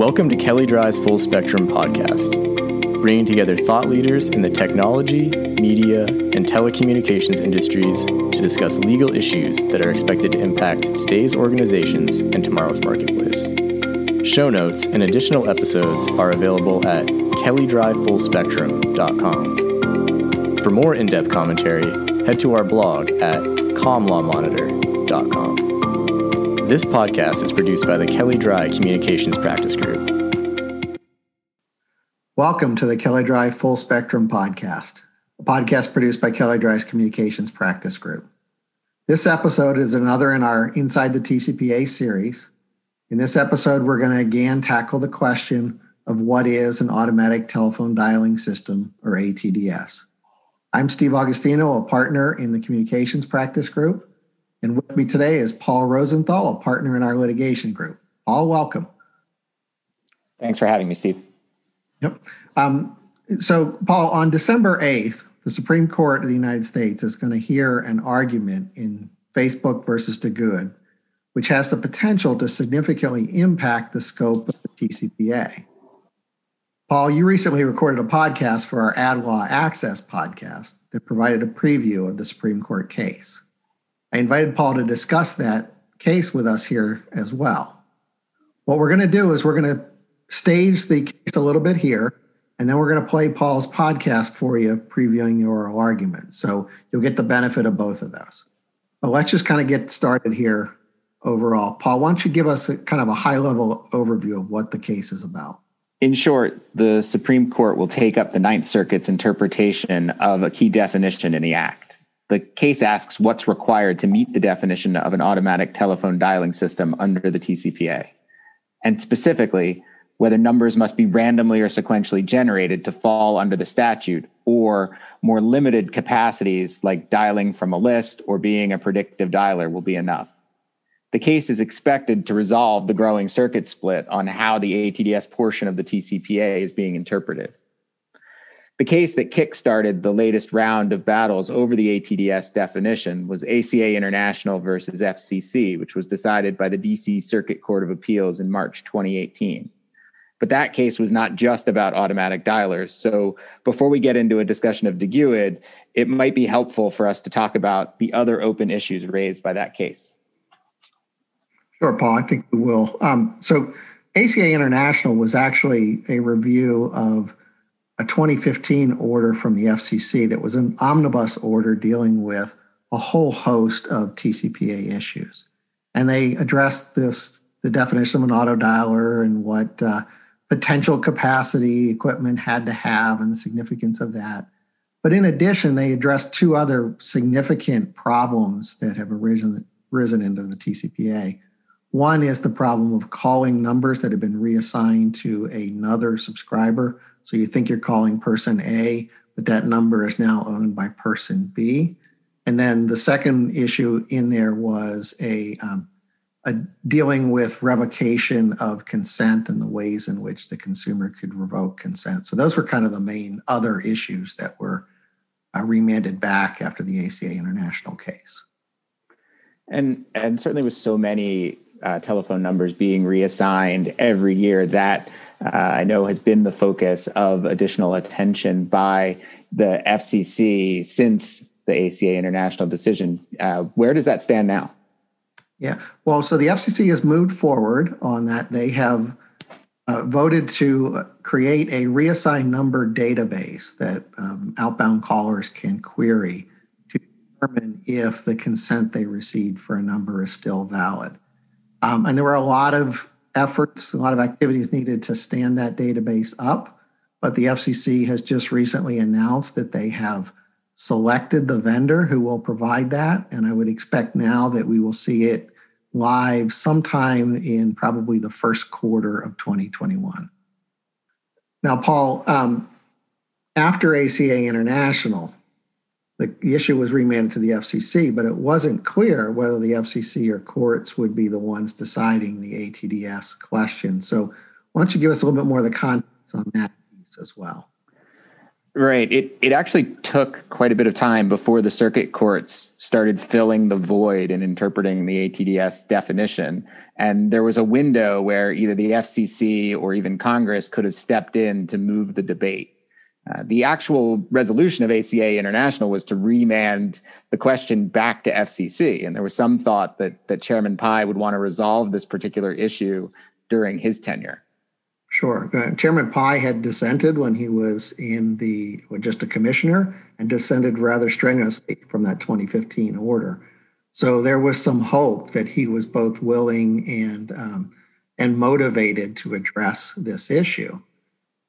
Welcome to Kelley Drye's Full Spectrum podcast, bringing together thought leaders in the technology, media, and telecommunications industries to discuss legal issues that are expected to impact today's organizations and tomorrow's marketplace. Show notes and additional episodes are available at kelleydryefullspectrum.com. For more in depth commentary, head to our blog at comlawmonitor.com. This podcast is produced by the Kelley Drye Communications Practice Group. Welcome to the Kelley Drye Full Spectrum Podcast, a podcast produced by Kelley Drye's Communications Practice Group. This episode is another in our Inside the TCPA series. In this episode, we're going to again tackle the question of what is an automatic telephone dialing system, or ATDS. I'm Steve Augustino, a partner in the Communications Practice Group. And with me today is Paul Rosenthal, a partner in our litigation group. Paul, welcome. Thanks for having me, Steve. Yep. Um, so, Paul, on December 8th, the Supreme Court of the United States is going to hear an argument in Facebook versus Duguid, which has the potential to significantly impact the scope of the TCPA. Paul, you recently recorded a podcast for our Ad Law Access podcast that provided a preview of the Supreme Court case. I invited Paul to discuss that case with us here as well. What we're going to do is we're going to stage the case a little bit here, and then we're going to play Paul's podcast for you, previewing the oral argument. So you'll get the benefit of both of those. But let's just kind of get started here overall. Paul, why don't you give us a kind of a high level overview of what the case is about? In short, the Supreme Court will take up the Ninth Circuit's interpretation of a key definition in the Act. The case asks what's required to meet the definition of an automatic telephone dialing system under the TCPA, and specifically, whether numbers must be randomly or sequentially generated to fall under the statute, or more limited capacities like dialing from a list or being a predictive dialer will be enough. The case is expected to resolve the growing circuit split on how the ATDS portion of the TCPA is being interpreted. The case that kickstarted the latest round of battles over the ATDS definition was ACA International versus FCC, which was decided by the DC Circuit Court of Appeals in March 2018. But that case was not just about automatic dialers. So before we get into a discussion of Duguid, it might be helpful for us to talk about the other open issues raised by that case. Sure, Paul, I think we will. Um, so ACA International was actually a review of a 2015 order from the FCC that was an omnibus order dealing with a whole host of TCPA issues. And they addressed this the definition of an auto dialer and what uh, potential capacity equipment had to have and the significance of that. But in addition, they addressed two other significant problems that have arisen, risen into the TCPA. One is the problem of calling numbers that have been reassigned to another subscriber so you think you're calling person A, but that number is now owned by person B. And then the second issue in there was a, um, a dealing with revocation of consent and the ways in which the consumer could revoke consent. So those were kind of the main other issues that were uh, remanded back after the ACA International case. And and certainly with so many uh, telephone numbers being reassigned every year, that uh, I know has been the focus of additional attention by the FCC since the ACA international decision. Uh, where does that stand now? Yeah, well, so the FCC has moved forward on that. They have uh, voted to create a reassigned number database that um, outbound callers can query to determine if the consent they received for a number is still valid. Um, and there were a lot of efforts, a lot of activities needed to stand that database up. But the FCC has just recently announced that they have selected the vendor who will provide that. And I would expect now that we will see it live sometime in probably the first quarter of 2021. Now, Paul, um, after ACA International, the issue was remanded to the FCC, but it wasn't clear whether the FCC or courts would be the ones deciding the ATDS question. So, why don't you give us a little bit more of the context on that piece as well? Right. It it actually took quite a bit of time before the circuit courts started filling the void in interpreting the ATDS definition. And there was a window where either the FCC or even Congress could have stepped in to move the debate. Uh, the actual resolution of ACA International was to remand the question back to FCC. And there was some thought that, that Chairman Pai would want to resolve this particular issue during his tenure. Sure. Uh, Chairman Pai had dissented when he was in the well, just a commissioner and dissented rather strenuously from that 2015 order. So there was some hope that he was both willing and um, and motivated to address this issue.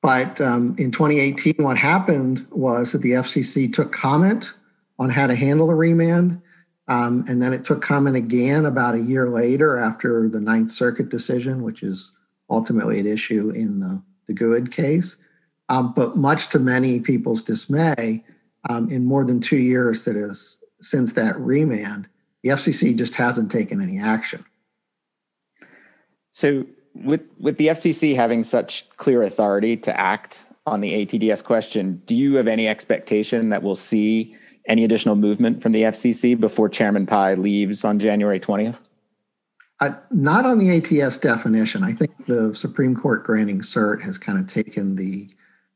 But um, in 2018, what happened was that the FCC took comment on how to handle the remand. Um, and then it took comment again about a year later after the Ninth Circuit decision, which is ultimately at issue in the, the Good case. Um, but much to many people's dismay, um, in more than two years that is since that remand, the FCC just hasn't taken any action. So, with with the FCC having such clear authority to act on the ATDS question, do you have any expectation that we'll see any additional movement from the FCC before Chairman Pai leaves on January twentieth? Uh, not on the ATS definition. I think the Supreme Court granting cert has kind of taken the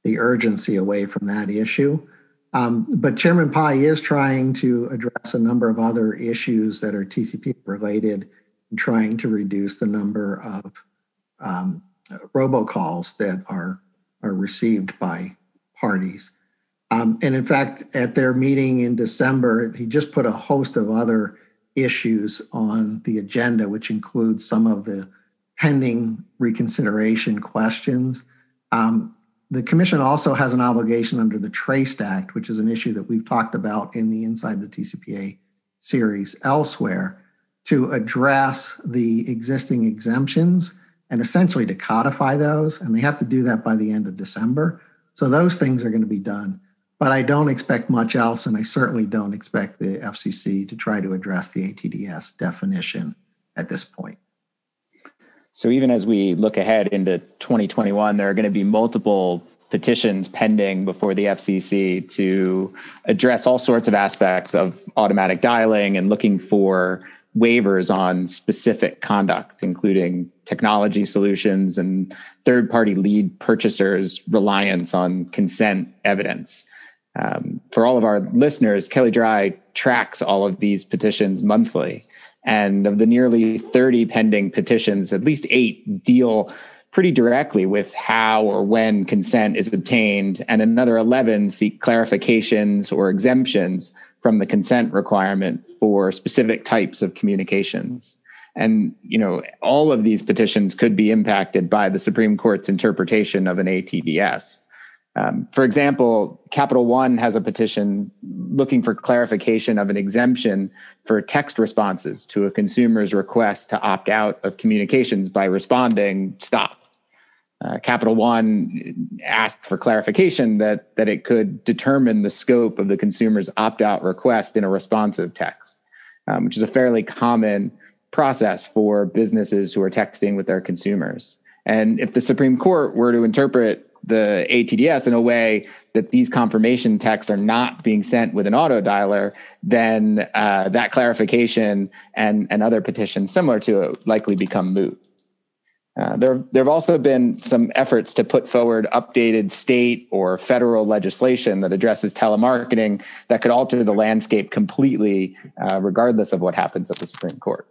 the urgency away from that issue. Um, but Chairman Pai is trying to address a number of other issues that are TCP related and trying to reduce the number of um, robocalls that are are received by parties. Um, and in fact, at their meeting in December, he just put a host of other issues on the agenda, which includes some of the pending reconsideration questions. Um, the commission also has an obligation under the Traced Act, which is an issue that we've talked about in the Inside the TCPA series elsewhere, to address the existing exemptions and essentially to codify those. And they have to do that by the end of December. So those things are going to be done but I don't expect much else, and I certainly don't expect the FCC to try to address the ATDS definition at this point. So, even as we look ahead into 2021, there are going to be multiple petitions pending before the FCC to address all sorts of aspects of automatic dialing and looking for waivers on specific conduct, including technology solutions and third party lead purchasers' reliance on consent evidence. Um, for all of our listeners, Kelley Drye tracks all of these petitions monthly. And of the nearly 30 pending petitions, at least eight deal pretty directly with how or when consent is obtained, and another 11 seek clarifications or exemptions from the consent requirement for specific types of communications. And you know, all of these petitions could be impacted by the Supreme Court's interpretation of an ATDS. Um, for example, Capital One has a petition looking for clarification of an exemption for text responses to a consumer's request to opt out of communications by responding stop. Uh, Capital One asked for clarification that, that it could determine the scope of the consumer's opt out request in a responsive text, um, which is a fairly common process for businesses who are texting with their consumers. And if the Supreme Court were to interpret the ATDS in a way that these confirmation texts are not being sent with an auto dialer, then uh, that clarification and, and other petitions similar to it likely become moot. Uh, there, there have also been some efforts to put forward updated state or federal legislation that addresses telemarketing that could alter the landscape completely, uh, regardless of what happens at the Supreme Court.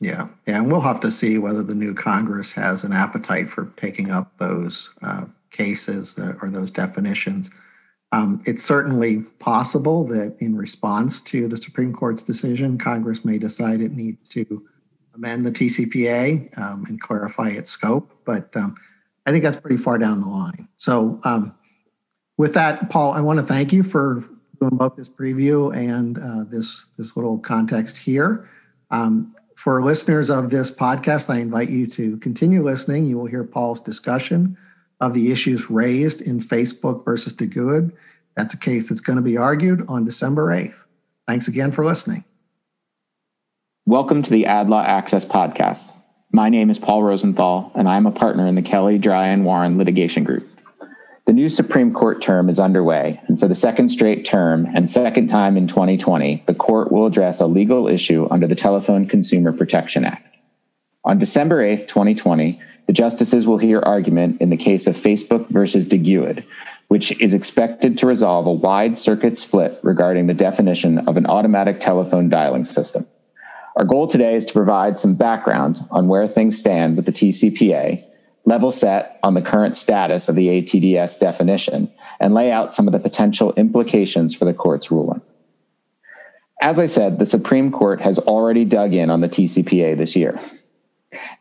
Yeah, yeah, and we'll have to see whether the new Congress has an appetite for taking up those uh, cases or those definitions. Um, it's certainly possible that in response to the Supreme Court's decision, Congress may decide it needs to amend the TCPA um, and clarify its scope. But um, I think that's pretty far down the line. So, um, with that, Paul, I want to thank you for doing both this preview and uh, this this little context here. Um, for listeners of this podcast, I invite you to continue listening. You will hear Paul's discussion of the issues raised in Facebook versus Duguid. That's a case that's going to be argued on December 8th. Thanks again for listening. Welcome to the Ad Law Access Podcast. My name is Paul Rosenthal, and I am a partner in the Kelley, Drye, and Warren litigation group. The new Supreme Court term is underway, and for the second straight term and second time in 2020, the court will address a legal issue under the Telephone Consumer Protection Act. On December 8, 2020, the justices will hear argument in the case of Facebook versus Duguid, which is expected to resolve a wide circuit split regarding the definition of an automatic telephone dialing system. Our goal today is to provide some background on where things stand with the TCPA level set on the current status of the ATDS definition, and lay out some of the potential implications for the court's ruling. As I said, the Supreme Court has already dug in on the TCPA this year.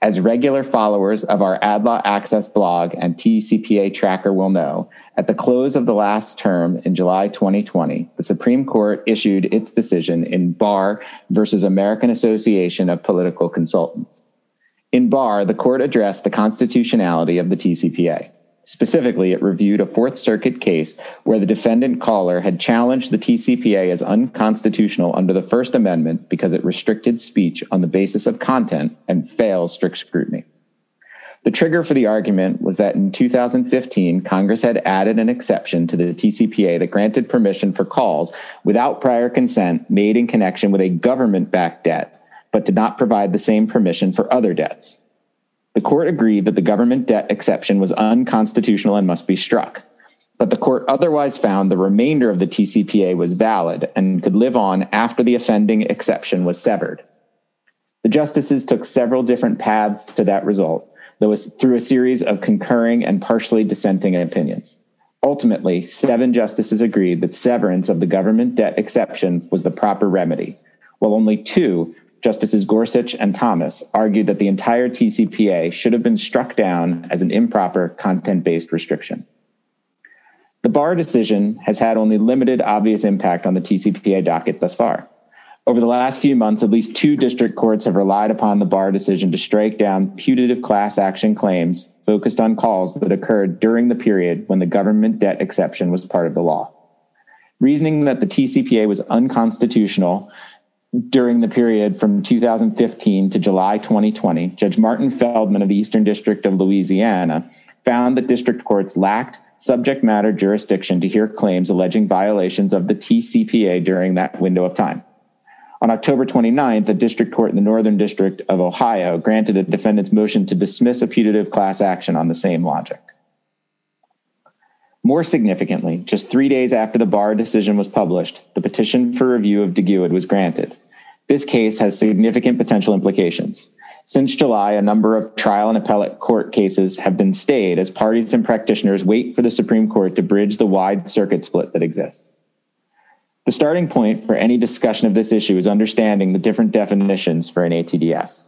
As regular followers of our AdLaw Access blog and TCPA tracker will know, at the close of the last term in July 2020, the Supreme Court issued its decision in Barr versus American Association of Political Consultants. In Barr, the court addressed the constitutionality of the TCPA. Specifically, it reviewed a Fourth Circuit case where the defendant caller had challenged the TCPA as unconstitutional under the First Amendment because it restricted speech on the basis of content and fails strict scrutiny. The trigger for the argument was that in 2015, Congress had added an exception to the TCPA that granted permission for calls without prior consent made in connection with a government backed debt but did not provide the same permission for other debts. The court agreed that the government debt exception was unconstitutional and must be struck. But the court otherwise found the remainder of the TCPA was valid and could live on after the offending exception was severed. The justices took several different paths to that result, though through a series of concurring and partially dissenting opinions. Ultimately, seven justices agreed that severance of the government debt exception was the proper remedy, while only two Justices Gorsuch and Thomas argued that the entire TCPA should have been struck down as an improper content based restriction. The Barr decision has had only limited obvious impact on the TCPA docket thus far. Over the last few months, at least two district courts have relied upon the Barr decision to strike down putative class action claims focused on calls that occurred during the period when the government debt exception was part of the law. Reasoning that the TCPA was unconstitutional during the period from 2015 to July 2020, Judge Martin Feldman of the Eastern District of Louisiana found that district courts lacked subject matter jurisdiction to hear claims alleging violations of the TCPA during that window of time. On October 29th, the district court in the Northern District of Ohio granted a defendant's motion to dismiss a putative class action on the same logic. More significantly, just three days after the Barr decision was published, the petition for review of Duguid was granted. This case has significant potential implications. Since July, a number of trial and appellate court cases have been stayed as parties and practitioners wait for the Supreme Court to bridge the wide circuit split that exists. The starting point for any discussion of this issue is understanding the different definitions for an ATDS.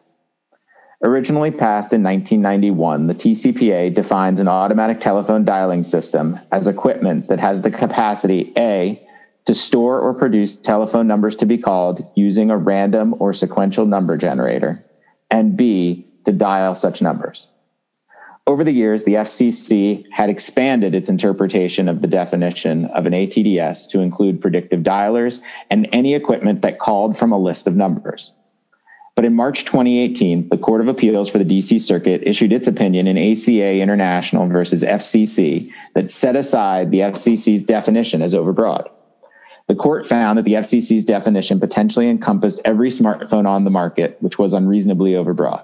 Originally passed in 1991, the TCPA defines an automatic telephone dialing system as equipment that has the capacity A, to store or produce telephone numbers to be called using a random or sequential number generator, and B, to dial such numbers. Over the years, the FCC had expanded its interpretation of the definition of an ATDS to include predictive dialers and any equipment that called from a list of numbers. But in March 2018, the Court of Appeals for the DC Circuit issued its opinion in ACA International versus FCC that set aside the FCC's definition as overbroad. The court found that the FCC's definition potentially encompassed every smartphone on the market, which was unreasonably overbroad.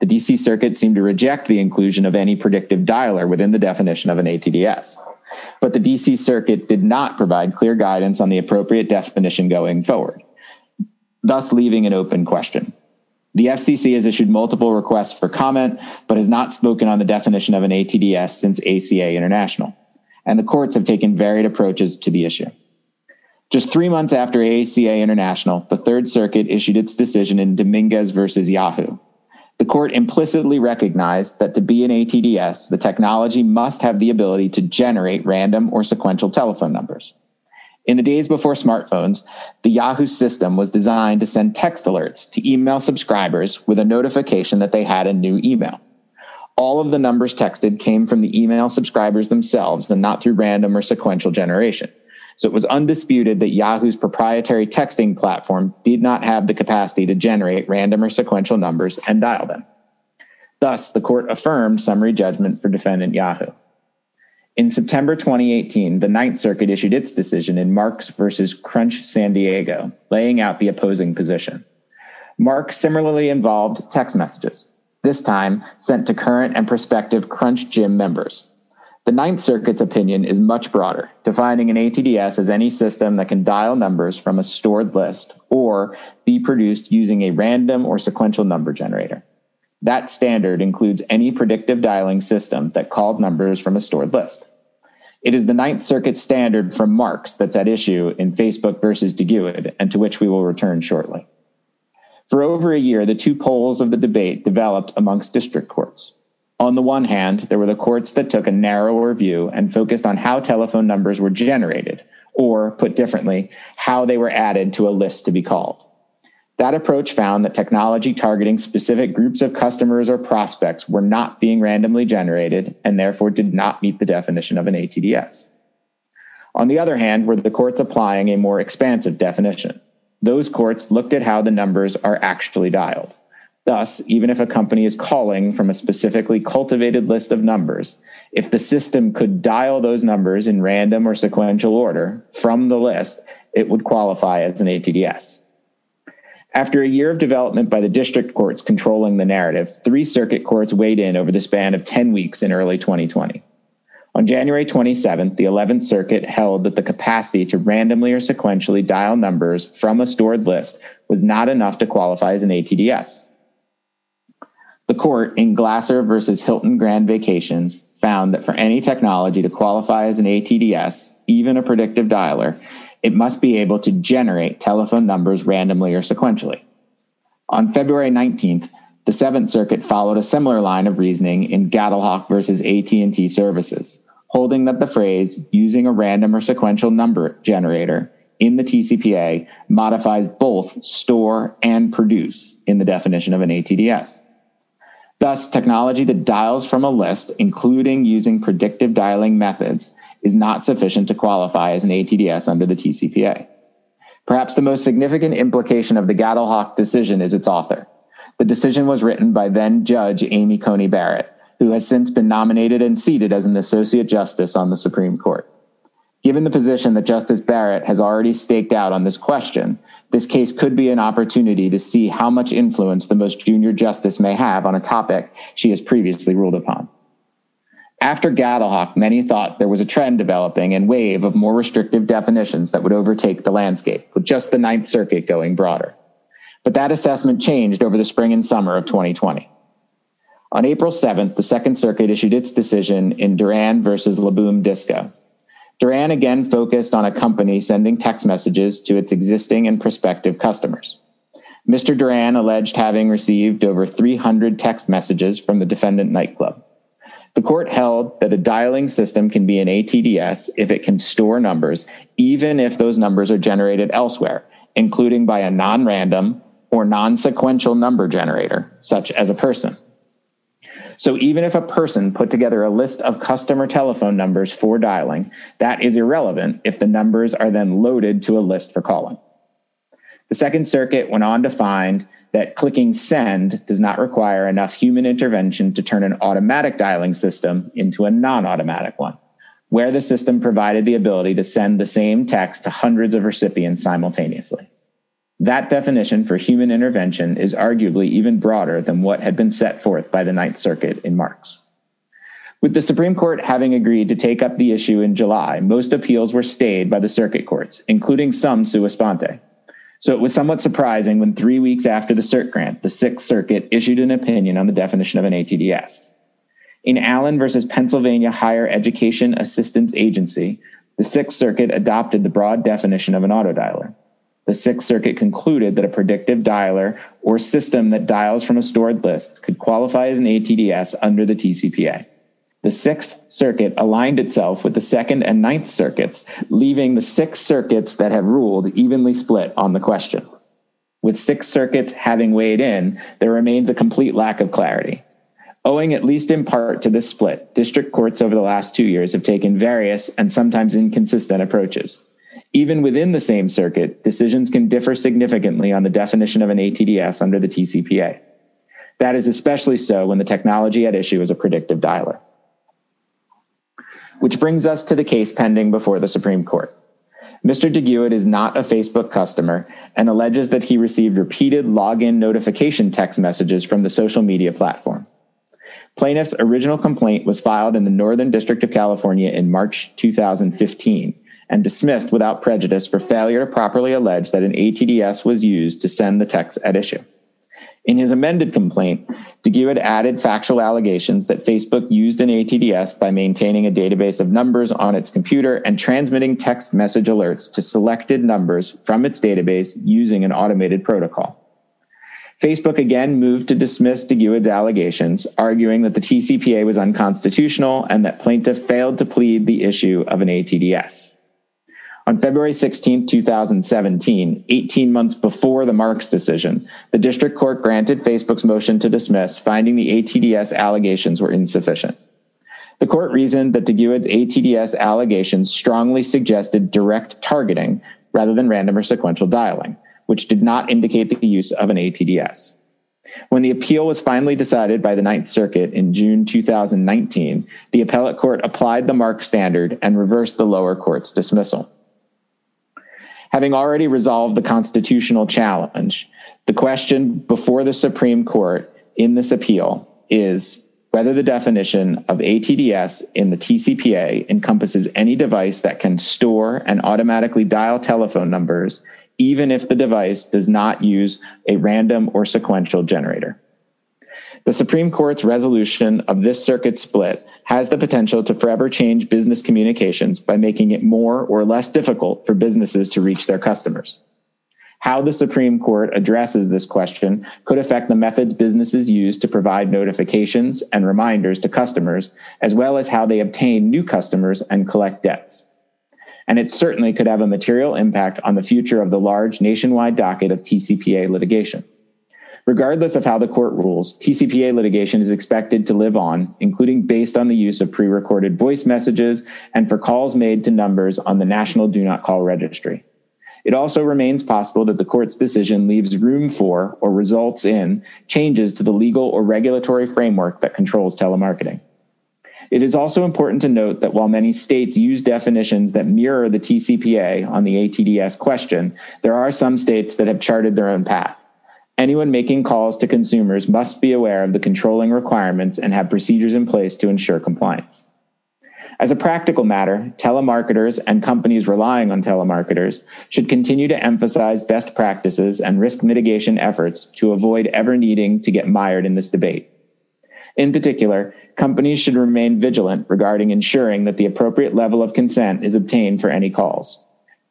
The DC Circuit seemed to reject the inclusion of any predictive dialer within the definition of an ATDS. But the DC Circuit did not provide clear guidance on the appropriate definition going forward, thus leaving an open question. The FCC has issued multiple requests for comment, but has not spoken on the definition of an ATDS since ACA International. And the courts have taken varied approaches to the issue. Just three months after ACA International, the Third Circuit issued its decision in Dominguez versus Yahoo. The court implicitly recognized that to be an ATDS, the technology must have the ability to generate random or sequential telephone numbers. In the days before smartphones, the Yahoo system was designed to send text alerts to email subscribers with a notification that they had a new email. All of the numbers texted came from the email subscribers themselves and not through random or sequential generation. So it was undisputed that Yahoo's proprietary texting platform did not have the capacity to generate random or sequential numbers and dial them. Thus, the court affirmed summary judgment for defendant Yahoo. In September 2018, the Ninth Circuit issued its decision in Marks versus Crunch San Diego, laying out the opposing position. Marks similarly involved text messages, this time sent to current and prospective Crunch Gym members. The Ninth Circuit's opinion is much broader, defining an ATDS as any system that can dial numbers from a stored list or be produced using a random or sequential number generator. That standard includes any predictive dialing system that called numbers from a stored list. It is the Ninth Circuit standard from Marks that's at issue in Facebook versus Duguid, and to which we will return shortly. For over a year, the two poles of the debate developed amongst district courts. On the one hand, there were the courts that took a narrower view and focused on how telephone numbers were generated, or, put differently, how they were added to a list to be called. That approach found that technology targeting specific groups of customers or prospects were not being randomly generated and therefore did not meet the definition of an ATDS. On the other hand, were the courts applying a more expansive definition. Those courts looked at how the numbers are actually dialed. Thus, even if a company is calling from a specifically cultivated list of numbers, if the system could dial those numbers in random or sequential order from the list, it would qualify as an ATDS. After a year of development by the district courts controlling the narrative, three circuit courts weighed in over the span of 10 weeks in early 2020. On January 27th, the 11th Circuit held that the capacity to randomly or sequentially dial numbers from a stored list was not enough to qualify as an ATDS. The court in Glasser versus Hilton Grand Vacations found that for any technology to qualify as an ATDS, even a predictive dialer, it must be able to generate telephone numbers randomly or sequentially. On February 19th, the Seventh Circuit followed a similar line of reasoning in Gadelhak versus AT&T Services, holding that the phrase using a random or sequential number generator in the TCPA modifies both store and produce in the definition of an ATDS. Thus, technology that dials from a list, including using predictive dialing methods, is not sufficient to qualify as an ATDS under the TCPA. Perhaps the most significant implication of the Gadelhak decision is its author. The decision was written by then Judge Amy Coney Barrett, who has since been nominated and seated as an Associate Justice on the Supreme Court. Given the position that Justice Barrett has already staked out on this question, this case could be an opportunity to see how much influence the most junior justice may have on a topic she has previously ruled upon. After Gadelhak, many thought there was a trend developing and wave of more restrictive definitions that would overtake the landscape, with just the Ninth Circuit going broader. But that assessment changed over the spring and summer of 2020. On April 7th, the Second Circuit issued its decision in Duran versus La Boom Disco. Duran again focused on a company sending text messages to its existing and prospective customers. Mr. Duran alleged having received over 300 text messages from the defendant nightclub. The court held that a dialing system can be an ATDS if it can store numbers, even if those numbers are generated elsewhere, including by a non random or non sequential number generator, such as a person. So even if a person put together a list of customer telephone numbers for dialing, that is irrelevant if the numbers are then loaded to a list for calling. The Second Circuit went on to find that clicking send does not require enough human intervention to turn an automatic dialing system into a non automatic one, where the system provided the ability to send the same text to hundreds of recipients simultaneously. That definition for human intervention is arguably even broader than what had been set forth by the Ninth Circuit in Marks. With the Supreme Court having agreed to take up the issue in July, most appeals were stayed by the circuit courts, including some sua sponte. So it was somewhat surprising when three weeks after the cert grant, the Sixth Circuit issued an opinion on the definition of an ATDS. In Allen versus Pennsylvania Higher Education Assistance Agency, the Sixth Circuit adopted the broad definition of an autodialer. The Sixth Circuit concluded that a predictive dialer or system that dials from a stored list could qualify as an ATDS under the TCPA the Sixth Circuit aligned itself with the Second and Ninth Circuits, leaving the six circuits that have ruled evenly split on the question. With six circuits having weighed in, there remains a complete lack of clarity. Owing at least in part to this split, district courts over the last two years have taken various and sometimes inconsistent approaches. Even within the same circuit, decisions can differ significantly on the definition of an ATDS under the TCPA. That is especially so when the technology at issue is a predictive dialer. Which brings us to the case pending before the Supreme Court. Mr. Duguid is not a Facebook customer and alleges that he received repeated login notification text messages from the social media platform. Plaintiff's original complaint was filed in the Northern District of California in March 2015 and dismissed without prejudice for failure to properly allege that an ATDS was used to send the text at issue. In his amended complaint, Duguid added factual allegations that Facebook used an ATDS by maintaining a database of numbers on its computer and transmitting text message alerts to selected numbers from its database using an automated protocol. Facebook again moved to dismiss Duguid's allegations, arguing that the TCPA was unconstitutional and that plaintiff failed to plead the issue of an ATDS. On February 16, 2017, 18 months before the Marks decision, the district court granted Facebook's motion to dismiss, finding the ATDS allegations were insufficient. The court reasoned that Duguid's ATDS allegations strongly suggested direct targeting rather than random or sequential dialing, which did not indicate the use of an ATDS. When the appeal was finally decided by the Ninth Circuit in June 2019, the appellate court applied the Marks standard and reversed the lower court's dismissal. Having already resolved the constitutional challenge, the question before the Supreme Court in this appeal is whether the definition of ATDS in the TCPA encompasses any device that can store and automatically dial telephone numbers, even if the device does not use a random or sequential generator. The Supreme Court's resolution of this circuit split has the potential to forever change business communications by making it more or less difficult for businesses to reach their customers. How the Supreme Court addresses this question could affect the methods businesses use to provide notifications and reminders to customers, as well as how they obtain new customers and collect debts. And it certainly could have a material impact on the future of the large nationwide docket of TCPA litigation. Regardless of how the court rules, TCPA litigation is expected to live on, including based on the use of pre recorded voice messages and for calls made to numbers on the National Do Not Call Registry. It also remains possible that the court's decision leaves room for or results in changes to the legal or regulatory framework that controls telemarketing. It is also important to note that while many states use definitions that mirror the TCPA on the ATDS question, there are some states that have charted their own path. Anyone making calls to consumers must be aware of the controlling requirements and have procedures in place to ensure compliance. As a practical matter, telemarketers and companies relying on telemarketers should continue to emphasize best practices and risk mitigation efforts to avoid ever needing to get mired in this debate. In particular, companies should remain vigilant regarding ensuring that the appropriate level of consent is obtained for any calls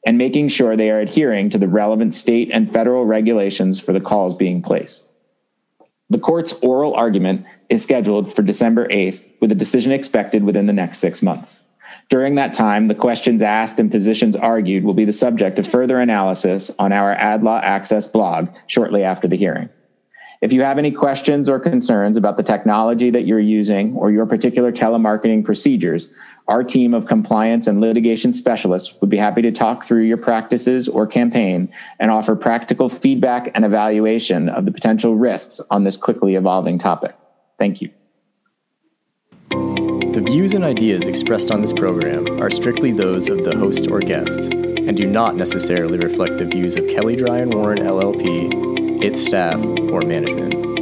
and making sure they are adhering to the relevant state and federal regulations for the calls being placed. The court's oral argument is scheduled for December 8th, with a decision expected within the next six months. During that time, the questions asked and positions argued will be the subject of further analysis on our AdLaw Access blog shortly after the hearing. If you have any questions or concerns about the technology that you're using or your particular telemarketing procedures, our team of compliance and litigation specialists would be happy to talk through your practices or campaign and offer practical feedback and evaluation of the potential risks on this quickly evolving topic. Thank you. The views and ideas expressed on this program are strictly those of the host or guests and do not necessarily reflect the views of Kelley Drye and Warren LLP, its staff, or management.